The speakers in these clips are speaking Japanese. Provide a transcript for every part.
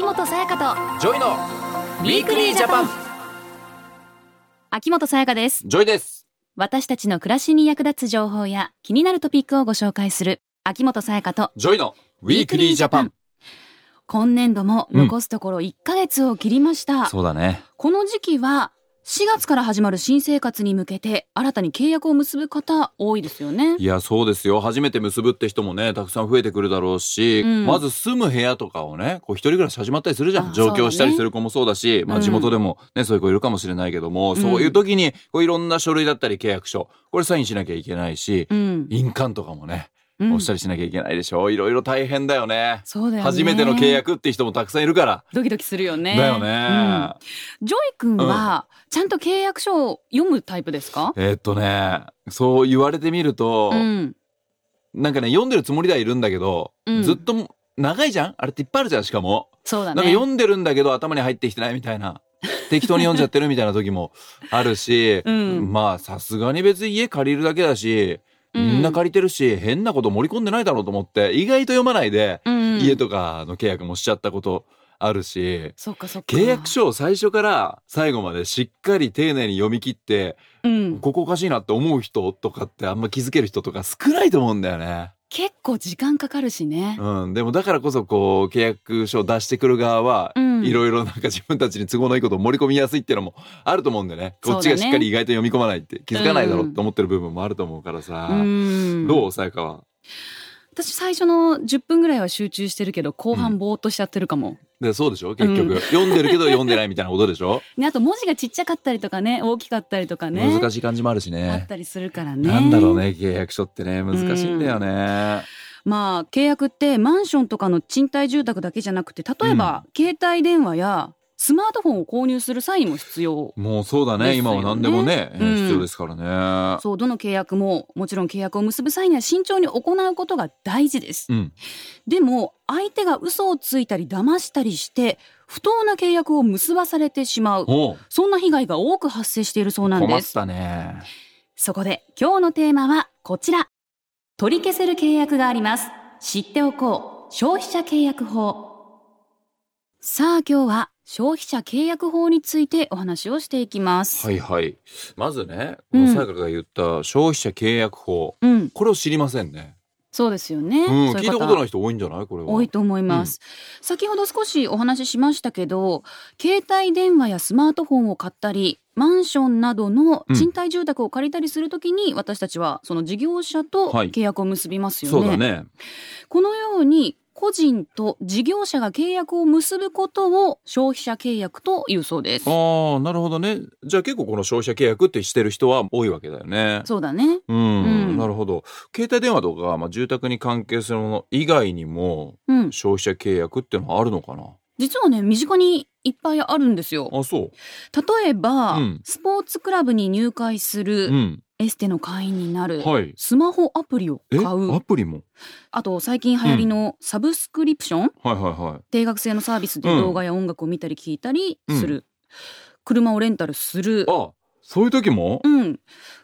秋元さやかジョイのウィークリージャパン。と秋元才加です。 JOYです。私たちの暮らしに役立つ情報や気になるトピックをご紹介する秋元才加と JOYの Weekly Japan。今年度も残すところ1ヶ月を切りました、そうだね。この時期は4月から始まる新生活に向けて新たに契約を結ぶ方多いですよね。いやそうですよ。初めて結ぶって人もねたくさん増えてくるだろうし、うん。まず住む部屋とかをねこう一人暮らし始まったりするじゃあん上京したりする子もそうだしまあうん地元でもね、そういう子いるかもしれないけども、ん。そういう時にこういろんな書類だったり契約書これサインしなきゃいけないし、うん、印鑑とかもねうん。押したりしなきゃいけないでしょいろいろ大変だよね。そうだよね。初めての契約って人もたくさんいるから、ドキドキするよね。だよね、うん。 JOY君はちゃんと契約書を読むタイプですか、えーっとねそう言われてみると、うん、なんかね読んでるつもりではいるんだけど、うん。ずっと長いじゃん？あれっていっぱいあるじゃんしかも、そうだね。なんか読んでるんだけど頭に入ってきてないみたいな。適当に読んじゃってるみたいな時もあるし、うん。まあさすがに別に家借りるだけだしみんな借りてるし、変なこと盛り込んでないだろうと思って意外と読まないで、うん、家とかの契約もしちゃったことあるし。そっかそっか契約書を最初から最後までしっかり丁寧に読み切って、うん、ここおかしいなって思う人とかってあんま気づける人とか少ないと思うんだよね。結構時間かかるしね、うん、でもだからこそこう契約書を出してくる側は、うん。いろいろなんか自分たちに都合のいいことを盛り込みやすいっていうのもあると思うんでね。こっちがしっかり意外と読み込まないって気づかないだろうって思ってる部分もあると思うからさ、うん。どうさやかは？私最初の10分ぐらいは集中してるけど後半ぼーっとしちゃってるかも、でそうでしょ？結局、うん。読んでるけど読んでないみたいなことでしょ、ね、あと文字がちっちゃかったりとかね大きかったりとかね。難しい感じもあるしあねっ。たりするからね。なんだろうね契約書ってね。難しいんだよね。まあ契約ってマンションとかの賃貸住宅だけじゃなくて例えば、携帯電話やスマートフォンを購入する際にも必要もうそうだね。今は何でもね、うん。必要ですからね。そうどの契約ももちろん契約を結ぶ際には慎重に行うことが大事です。うん、でも相手が嘘をついたり騙したりして不当な契約を結ばされてしまう。そんな被害が多く発生しているそうなんです。困ったね。そこで今日のテーマはこちら。取り消せる契約があります。知っておこう。消費者契約法。さあ今日は消費者契約法についてお話をしていきます、はいはい。まずね、こうん。のさやかが言った消費者契約法、うん。これを知りませんね。そうですよね、うん、そういう方。聞いたことない人多いんじゃない？これは。多いと思います、先ほど少しお話ししましたけど携帯電話やスマートフォンを買ったりマンションなどの賃貸住宅を借りたりするときに、私たちはその事業者とはい。契約を結びますよね。そうだね。このように個人と事業者が契約を結ぶことを消費者契約というそうです。ああ、なるほどね。じゃあ結構この消費者契約ってしてる人は多いわけだよね。そうだね。うん、うんなるほど。携帯電話とか、まあ、住宅に関係するもの以外にもうん。消費者契約っていうのはあるのかな？実はね、身近にいっぱいあるんですよ。あ、そう。例えば、うんスポーツクラブに入会すうる、ん。エステの会員になる、はい。スマホアプリをえ、買う。アプリも？あと最近流行りのサブスクリプション、はいはいはい。定額制のサービスでうん動画や音楽を見たり聞いたりする、車をレンタルする。あ、そういう時も？うん、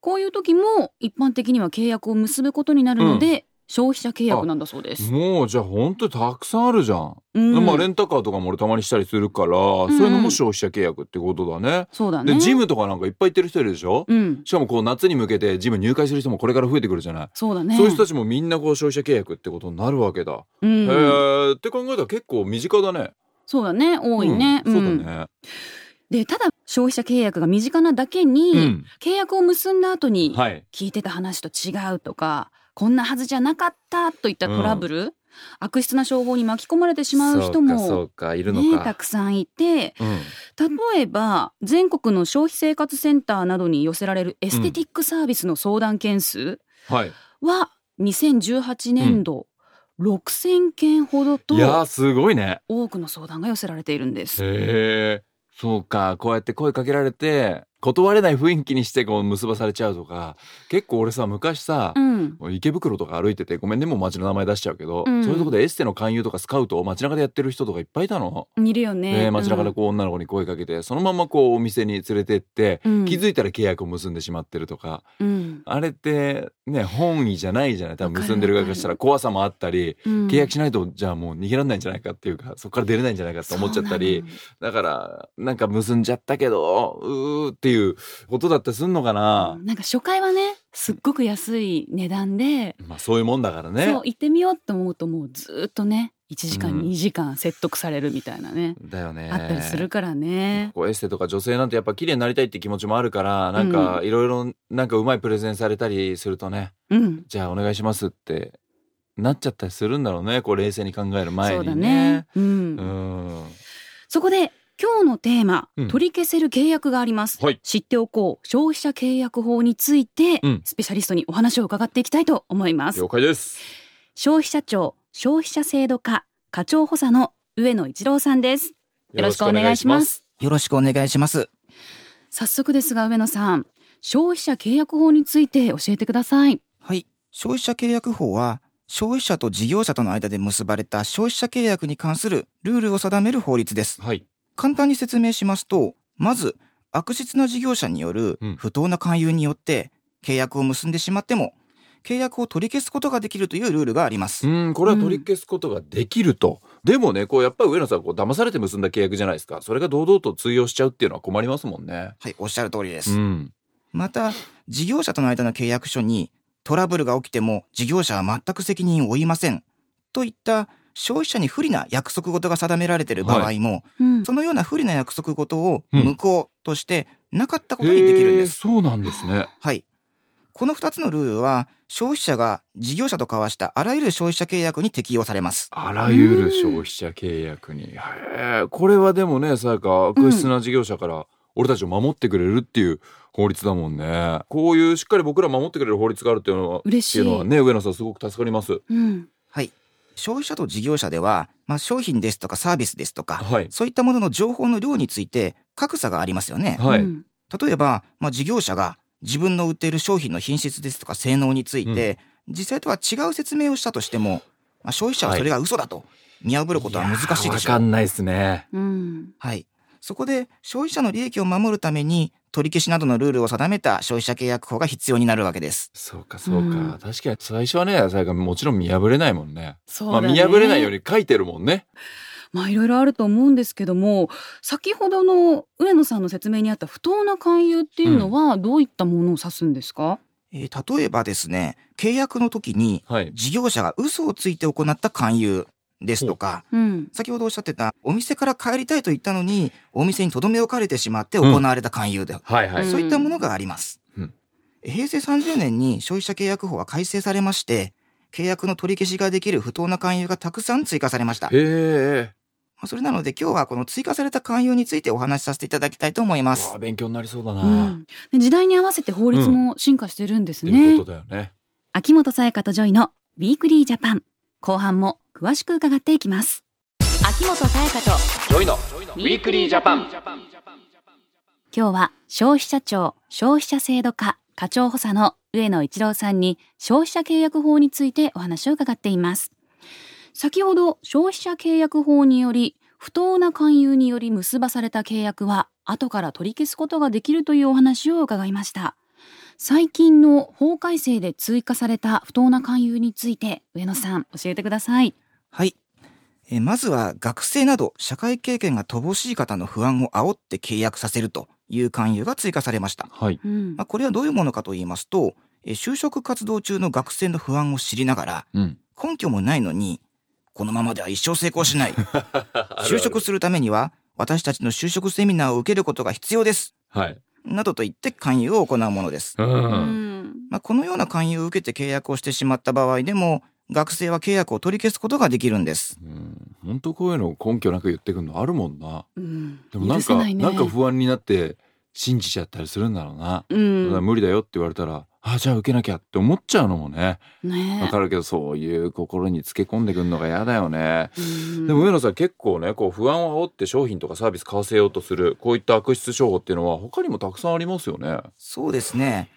こういう時も一般的には契約を結ぶことになるので、消費者契約なんだそうです。もうじゃあ本当にたくさんあるじゃん。うんまあレンタカーとかも俺たまにしたりするから、そういうのも消費者契約ってことだね。そうだね。でジムとかなんかいっぱい行ってる人いるでしょ、うん、しかもこう夏に向けてジム入会する人もこれから増えてくるじゃない、そうだね。そういう人たちもみんなこう消費者契約ってことになるわけだ。うん、へーって考えたら結構身近だね。そうだね、多いね。うんそうだんね。で、ただ消費者契約が身近なだけに、うん契約を結んだ後にはい。聞いてた話と違うとか、こんなはずじゃなかったといったトラブル、悪質な商法に巻き込まれてしまう人もね、か。たくさんいてうん。例えば全国の消費生活センターなどに寄せられるエステティックサービスの相談件数はい。は2018年度6,000件ほどといやーすごいね。多くの相談が寄せられているんです。へえ。そうかこうやって声かけられて断れない雰囲気にしてこう結ばされちゃうとか結構俺さ昔さ、うん。池袋とか歩いててごめんねもう街の名前出しちゃうけど、うん。そういうとこでエステの勧誘とかスカウトを街中でやってる人とかいっぱいいたの。いるよね。ね、街中でこう女の子に声かけて、そのままこうお店に連れてって、うん。気づいたら契約を結んでしまってるとか。うんあれってね本意じゃないじゃない。多分結んでる側からしたら怖さもあったり、うん。契約しないとじゃあもう逃げられないんじゃないかっていうかそこから出れないんじゃないかって思っちゃったり。だ。からなんか結んじゃったけどうーっていうことだったりすんのかな、なんか初回はねすっごく安い値段で、まあそういうもんだからね。そう行ってみようと思うともうずーっとね1時間、うん。2時間説得されるみたいなね、だよね。あったりするからね。こうエステとか女性なんてやっぱ綺麗になりたいって気持ちもあるからなんかいろいろなんかうまいプレゼンされたりするとねうん、じゃあお願いしますってなっちゃったりするんだろうねこう冷静に考える前そうだにねね。。うん。うん。そこで今日のテーマ、うん。取り消せる契約があります、はい。知っておこう。消費者契約法について、うん。スペシャリストにお話を伺っていきたいと思います。了解です。消費者庁消費者制度課課長補佐の上野一郎さんですよろしくお願いしますよろしくお願いします。早速ですが上野さん消費者契約法について教えてくださいはい。消費者契約法は、消費者と事業者との間で結ばれた消費者契約に関するルールを定める法律です。はい簡単に説明しますと、まず、悪質な事業者によるうん不当な勧誘によって、契約を結んでしまっても、契約を取り消すことができるというルールがあります。うんこれは取り消すことができると、でもねこうやっぱり上野さんこう騙されて結んだ契約じゃないですかそれが堂々と通用しちゃうっていうのは困りますもんねはい、おっしゃる通りです。うんまた、事業者との間の契約書にトラブルが起きても事業者は全く責任を負いません。といった消費者に不利な約束事が定められている場合も、うんそのような不利な約束事をうん無効としてなかったことにできるんです。そうなんですねはい。この2つのルールは消費者が事業者と交わしたあらゆる消費者契約に適用されます。あらゆる消費者契約に。へえこれはでもね、さやか、悪質な事業者から俺たちを守ってくれるっていう法律だもんね。こういうしっかり僕ら守ってくれる法律があるっていうのは、嬉しいっていうのはね、上野さんすごく助かります。うんはい。消費者と事業者では、まあ、商品ですとかサービスですとか、はい。そういったものの情報の量について格差がありますよね。はい。うん例えば、まあ、事業者が自分の売っている商品の品質ですとか性能について、実際とは違う説明をしたとしても、まあ、消費者はそれが嘘だと見破ることは難しいでしょう。わかんないですね。うんはい。そこで消費者の利益を守るために取り消しなどのルールを定めた消費者契約法が必要になるわけです。そうか、そうか。うん確かに最初はね、もちろん見破れないもんね。そうだねまあ見破れないように書いてるもんね。まあいろいろあると思うんですけども先ほどの上野さんの説明にあった不当な勧誘っていうのはどういったものを指すんですか、えー例えばですね、契約の時にはい。事業者が嘘をついて行った勧誘ですとか、うん先ほどおっしゃってたお店から帰りたいと言ったのにお店に留め置かれてしまって行われた勧誘で、はいはい。うんそういったものがあります。うん平成30年に消費者契約法は改正されまして、契約の取り消しができる不当な勧誘がたくさん追加されました。へそれなので今日はこの追加された勧誘についてお話しさせていただきたいと思います。あ、勉強になりそうだな。うんで時代に合わせて法律も進化してるんですね、いうことだよね。秋元才加と JOYの Weekly Japan 後半も詳しく伺っていきます秋元才加と JOYの Weekly Japan。今日は消費者庁消費者制度課課長補佐の上野一郎さんに消費者契約法についてお話を伺っています先ほど消費者契約法により不当な勧誘により結ばされた契約は後から取り消すことができるというお話を伺いました最近の法改正で追加された不当な勧誘について上野さん教えてくださいはい。えーまずは学生など社会経験が乏しい方の不安を煽って契約させるという勧誘が追加されました。はい。うんまあ、これはどういうものかと言いますと、えー就職活動中の学生の不安を知りながら、うん。根拠もないのに、このままでは一生成功しない。就職するためには、私たちの就職セミナーを受けることが必要です。はい。などと言って勧誘を行うものです。う。うんんまあ、このような勧誘を受けて契約をしてしまった場合でも、学生は契約を取り消すことができるんです。本当こういうの根拠なく言ってくるのあるもんな。うんでもなんか、ないねなんか不安になって信じちゃったりするんだろうな。うん無理だよって言われたらあじゃあ受けなきゃって思っちゃうのもねねわかるけどそういう心につけ込んでくるのが嫌だよね。うんでも上野さん結構ねこう不安を煽って商品とかサービス買わせようとするこういった悪質商法っていうのは他にもたくさんありますよね。そうですね。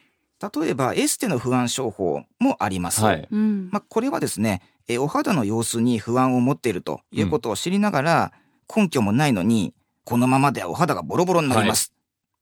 例えばエステの不安商法もあります。はい。うんまあ、これはですね、えお肌の様子に不安を持っているということを知りながら、根拠もないのに、このままではお肌がボロボロになります。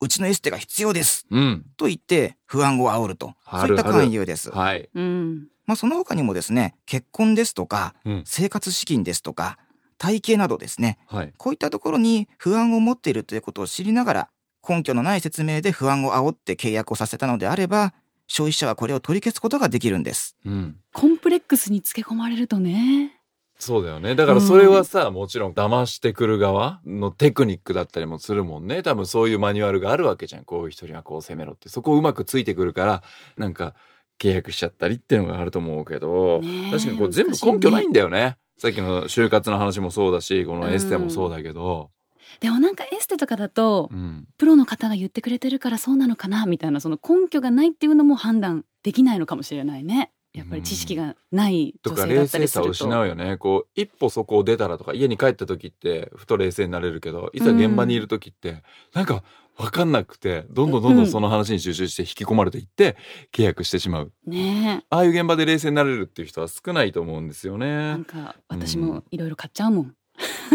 うちのエステが必要です。うん。と言って不安を煽ると。あるそういった勧誘です。はい。うんまあ、その他にもですね、結婚ですとか、うん生活資金ですとか、体型などですね、はい。こういったところに不安を持っているということを知りながら、根拠のない説明で不安を煽って契約をさせたのであれば、消費者はこれを取り消すことができるんです。うん。コンプレックスにつけ込まれるとねそうだよね。だからそれはさ、もちろん騙してくる側のテクニックだったりもするもんね。多分そういうマニュアルがあるわけじゃん。こういう人にはこう攻めろって。そこをうまくついてくるから、なんか契約しちゃったりっていうのがあると思うけど、確かにこう全部根拠ないんだよね。さっきの就活の話もそうだし、このエステもそうだけど。でもなんかエステとかだとうん。プロの方が言ってくれてるからそうなのかなみたいなその根拠がないっていうのも判断できないのかもしれないねやっぱり知識がないとか女性だ冷静さをったりすると。失うよね。こう一歩そこを出たらとか家に帰った時ってふと冷静になれるけどいざ現場にいる時って、なんか分かんなくてどんどんどんどんその話に集中して引き込まれていって契約してしまう。ねああいう現場で冷静になれるっていう人は少ないと思うんですよえなねんか私もいろいろ買っちゃうもん。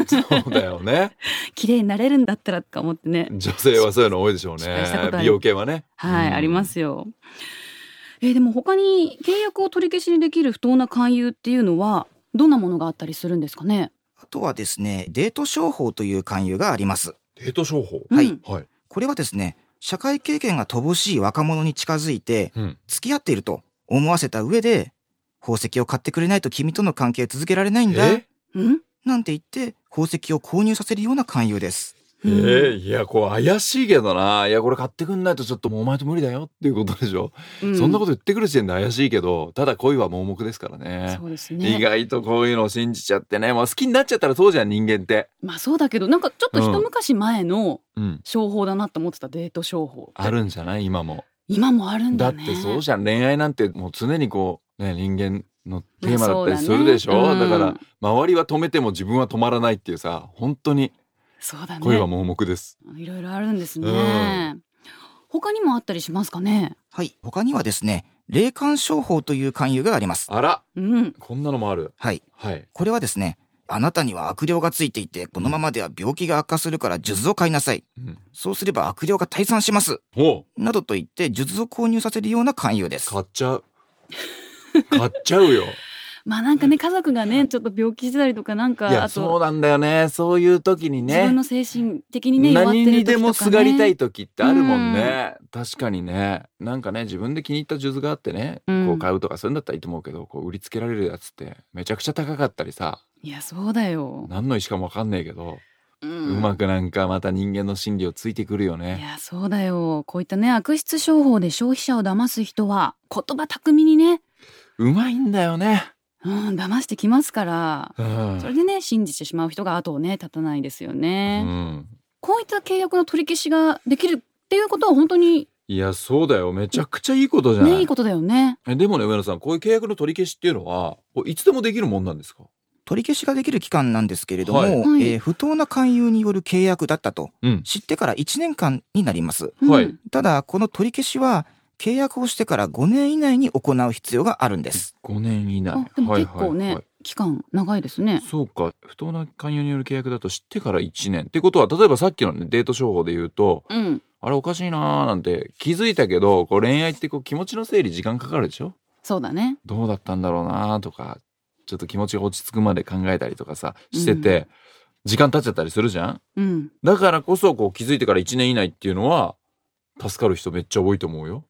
そうだよね。綺麗になれるんだったらとか思ってね。女性はそういうの多いでしょうね。美容系はね。はい、うん。ありますよえーでも他に契約を取り消しにできる不当な勧誘っていうのはどんなものがあったりするんですかね？あとはですね、デート商法という勧誘があります。デート商法？はい。うん。はい、これはですね、社会経験が乏しい若者に近づいて、うん、付き合っていると思わせた上で、宝石を買ってくれないと君との関係を続けられないんだ。え？うん？なんて言って、宝石を購入させるような勧誘です。えー、いやこう怪しいけどな。いやこれ買ってくんないとちょっともうお前と無理だよっていうことでしょ。うん。そんなこと言ってくる時点で怪しいけど、ただ恋は盲目ですからね。そうですね。意外とこういうのを信じちゃってね、もう好きになっちゃったらそうじゃん、人間って。まあそうだけどなんかちょっと一昔前のうん。商法だなと思ってたデート商法あるんじゃない？今も。今もあるんだだねってそうじゃん、恋愛なんてもう常にこう、ね、人間のテーマだったりするでしょ、うん。だから、周りは止めても自分は止まらないっていうさ、本当にそうだね恋は盲目です。いろいろあるんですね、他にもあったりしますかね？はい。他にはですね、霊感商法という勧誘があります。あら、うんこんなのもある。はい。はい。これはですね、あなたには悪霊がついていて、このままでは病気が悪化するから数珠を買いなさい。うん、そうすれば悪霊が退散します。おうなどと言って、数珠を購入させるような勧誘です。買っちゃう。買っちゃうよ。まあなんかね家族がねちょっと病気してたりとかなんかそうなんだよね。そういう時にね。自分の精神的にね弱って何る時とか、ね、にでもすがりたい時ってあるもんね、確かにね。なんかね自分で気に入った数珠があってね、うん。こう買うとかそういうんだったらいいと思うけどこう売りつけられるやつってめちゃくちゃ高かったりさ。いやそうだよ、何の石かもわかんねえけど、ううんまくなんかまた人間の心理をついてくるよいねやそうだよ。こういったね悪質商法で消費者を騙す人は言葉巧みにね。うまいんだよね、うん騙してきますから。うん。それでね信じてしまう人が後をね立たないですよね、うん、こういった契約の取り消しができるっていうことは本当にいやそうだよ。めちゃくちゃいいことじゃない、ねいいことだよね。えでもね上野さんこういう契約の取り消しっていうのはいつでもできるもんなんですか？取り消しができる期間なんですけれども、はい。えー不当な勧誘による契約だったとうん。知ってから1年間になります。うん。はい。ただ、この取り消しは契約をしてから5年以内に行う必要があるんです。5年以内。あでも結構ね、はいはい。はい期間長いですね。そうか。不当な勧誘による契約だと知ってから1年。ってことは例えばさっきの、ね、デート商法で言うとうん。あれおかしいなーなんて気づいたけどこう恋愛ってこう気持ちの整理時間かかるでしょ？そうだね。どうだったんだろうなーとかちょっと気持ちが落ち着くまで考えたりとかさしてて、時間経っちゃったりするじゃん？うん。だからこそこう気づいてから1年以内っていうのは助かる人めっちゃ多いと思うよ。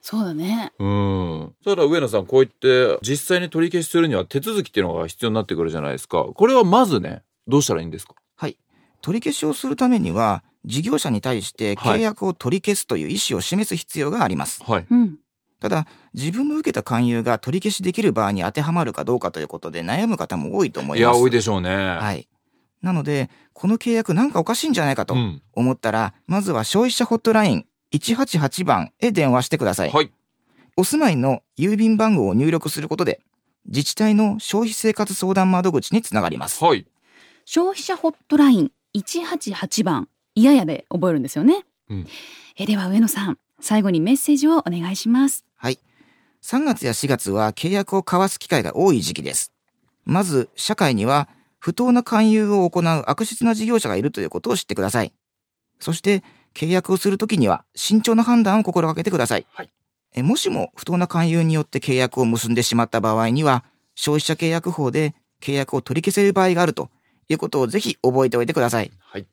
そうだねうん。ただ上野さんこう言って実際に取り消しするには手続きっていうのが必要になってくるじゃないですか。これはまずねどうしたらいいんですか？はい。取り消しをするためには、事業者に対して契約を取り消すという意思を示す必要があります。はい。うんただ、自分の受けた勧誘が取り消しできる場合に当てはまるかどうかということで悩む方も多いと思いいます。や多いでしょうね。はい。なので、この契約なんかおかしいんじゃないかとうん。思ったら、まずは消費者ホットライン188番へ電話してください。はい。お住まいの郵便番号を入力することで、自治体の消費生活相談窓口につながります。はい。消費者ホットライン188番、いややで覚えるんですよね。うんえでは上野さん、最後にメッセージをお願いします。はい。3月や4月は契約を交わす機会が多い時期です。まず、社会には不当な勧誘を行う悪質な事業者がいるということを知ってください。そして、契約をするときには慎重な判断を心がけてください。はいえもしも不当な勧誘によって契約を結んでしまった場合には、消費者契約法で契約を取り消せる場合があるということをぜひ覚えておいてください。はい。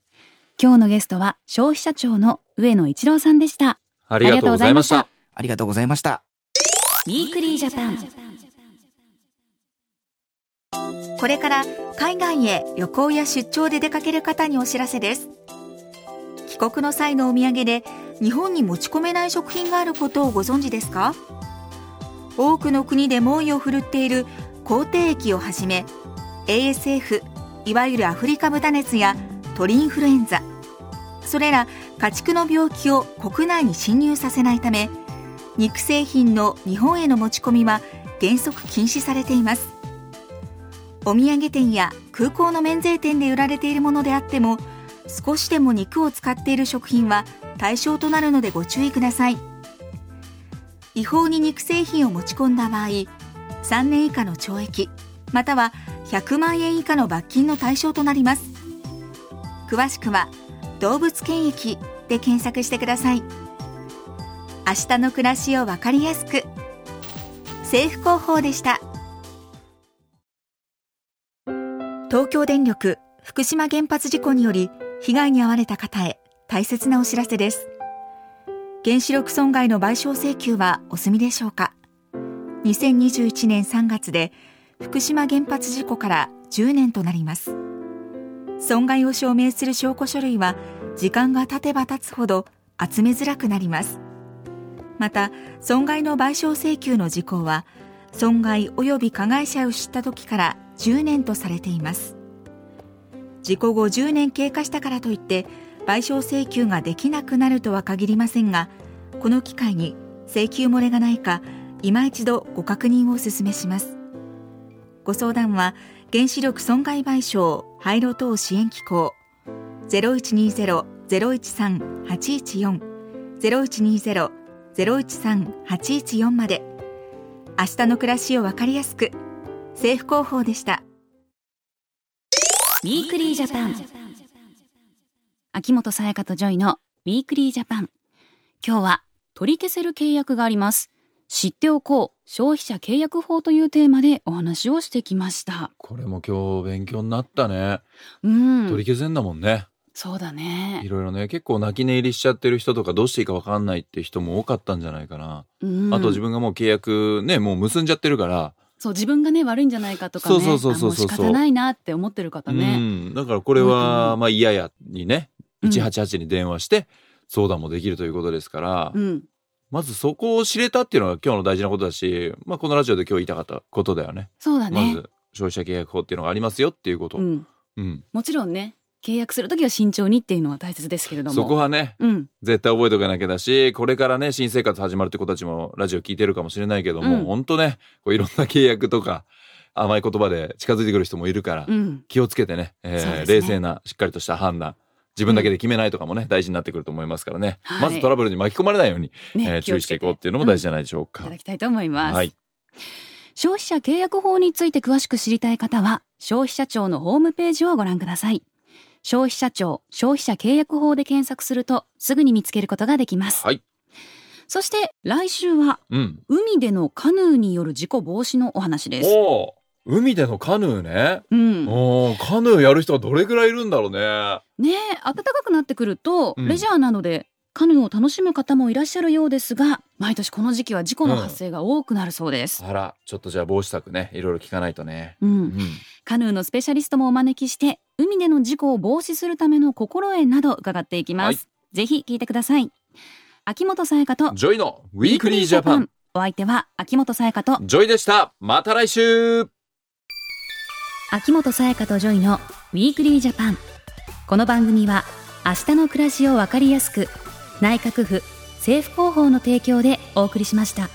今日のゲストは消費者庁の上野一郎さんでした。ありがとうございました。ありがとうございました。Weekly Japan。これから海外へ旅行や出張で出かける方にお知らせです帰国の際のお土産で日本に持ち込めない食品があることをご存知ですか？多くの国で猛威を振るっている口蹄疫をはじめ ASF いわゆるアフリカ豚熱や鳥インフルエンザそれら家畜の病気を国内に侵入させないため肉製品の日本への持ち込みは原則禁止されています。お土産店や空港の免税店で売られているものであっても少しでも肉を使っている食品は対象となるのでご注意ください。違法に肉製品を持ち込んだ場合3年以下の懲役または100万円以下の罰金の対象となります。詳しくは動物検疫で検索してください。明日の暮らしをわかりやすく。政府広報でした。東京電力福島原発事故により被害に遭われた方へ大切なお知らせです。原子力損害の賠償請求はお済みでしょうか。2021年3月で福島原発事故から10年となります。損害を証明する証拠書類は時間が経てば経つほど集めづらくなります。また損害の賠償請求の時効は損害及び加害者を知った時から10年とされています事故後10年経過したからといって賠償請求ができなくなるとは限りませんがこの機会に請求漏れがないか今一度ご確認をお勧めします。ご相談は原子力損害賠償廃炉等支援機構0120-013-814 0120-013-814まで。明日の暮らしをわかりやすく政府広報でした。 Weekly Japan。秋元才加と JOYの Weekly Japan。今日は取り消せる契約があります。知っておこう消費者契約法というテーマでお話をしてきました。これも今日勉強になったね。うん。取り消せんだもんね。そうだねい。ろいろね、結構泣き寝入りしちゃってる人とかどうしていいかわかんないって人も多かったんじゃないかな。うんあと自分がもう契約ね、もう結んじゃってるから、そう自分がね悪いんじゃないかとかね。そうそうそうそうそう仕方ないなって思ってる方うね。ん。だからこれうんは、まあ嫌やにね、うん188に電話して相談もできるということですから、うん。まずそこを知れたっていうのが今日の大事なことだし、まあこのラジオで今日言いたかったことだよね。そうだね。まず消費者契約法っていうのがありますよっていうこと。ううん。ん。もちろんね契約するときは慎重にっていうのは大切ですけれども。そこはね、うん。絶対覚えておかなきゃだし、これからね、新生活始まるって子たちもラジオ聞いてるかもしれないけども、うん本当ね、こういろんな契約とか、甘い言葉で近づいてくる人もいるから、うん。気をつけてね、えーね冷静な、しっかりとした判断、自分だけで決めないとかもね、大事になってくると思いますからね。はいまずトラブルに巻き込まれないように、ねえー注意していこうっていうのも大事じゃないでしょうか。いただきたいと思います。はい。消費者契約法について詳しく知りたい方は、消費者庁のホームページをご覧ください。消費者庁消費者契約法で検索するとすぐに見つけることができます。はい。そして来週はうん。海でのカヌーによる事故防止のお話です。おー海でのカヌーね。うん。カヌーやる人はどれぐらいいるんだろうね。ねえ、暖かくなってくると、うんレジャーなどでカヌーを楽しむ方もいらっしゃるようですが、毎年この時期は事故の発生が多くなるそうです。あら、ちょっとじゃあ防止策ね、いろいろ聞かないとね。うんうん。カヌーのスペシャリストもお招きして海での事故を防止するための心得など伺っていきます、はい。ぜひ聞いてください。秋元才加と JOYの Weekly Japan。お相手は秋元才加と JOYでした。また来週。秋元才加と JOYの Weekly Japan。この番組は明日の暮らしをわかりやすく内閣府政府広報の提供でお送りしました